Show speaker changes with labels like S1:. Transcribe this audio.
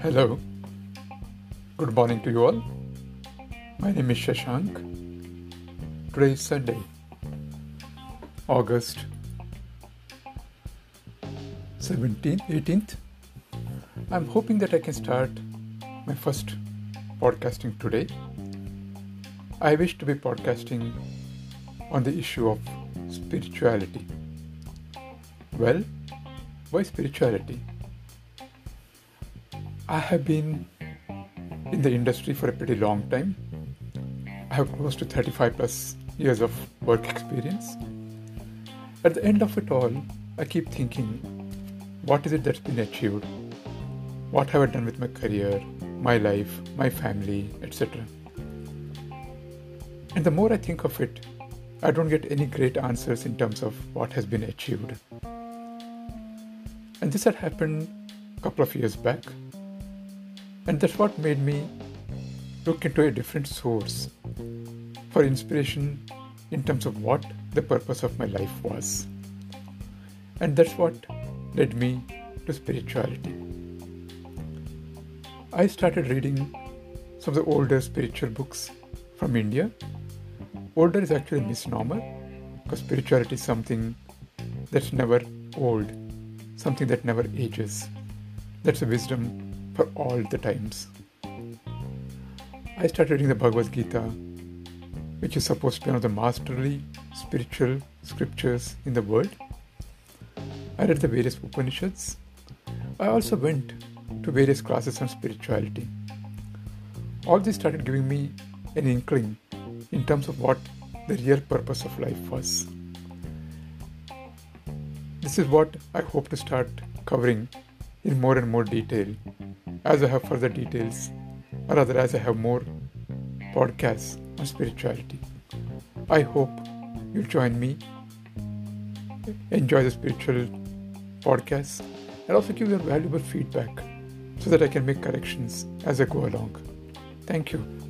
S1: Hello. Good morning to you all. My name is Shashank. Today is Sunday, August 17th, 18th. I'm hoping that I can start my first podcasting today. I wish to be podcasting on the issue of spirituality. Well, why spirituality? I have been in the industry for a pretty long time. I have close to 35 plus years of work experience. At the end of it all, I keep thinking, what is it that's been achieved? What have I done with my career, my life, my family, etc.? And the more I think of it, I don't get any great answers in terms of what has been achieved. And this had happened a couple of years back. And that's what made me look into a different source for inspiration in terms of what the purpose of my life was. And that's what led me to spirituality. I started reading some of the older spiritual books from India. Older is actually a misnomer because spirituality is something that's never old, something that never ages. That's a wisdom for all the times. I started reading the Bhagavad Gita, which is supposed to be one of the masterly spiritual scriptures in the world. I read the various Upanishads. I also went to various classes on spirituality. All this started giving me an inkling in terms of what the real purpose of life was. This is what I hope to start covering in more and more detail as I have further details, or rather, as I have more podcasts on spirituality. I hope you'll join me, enjoy the spiritual podcasts, and also give your valuable feedback so that I can make corrections as I go along. Thank you.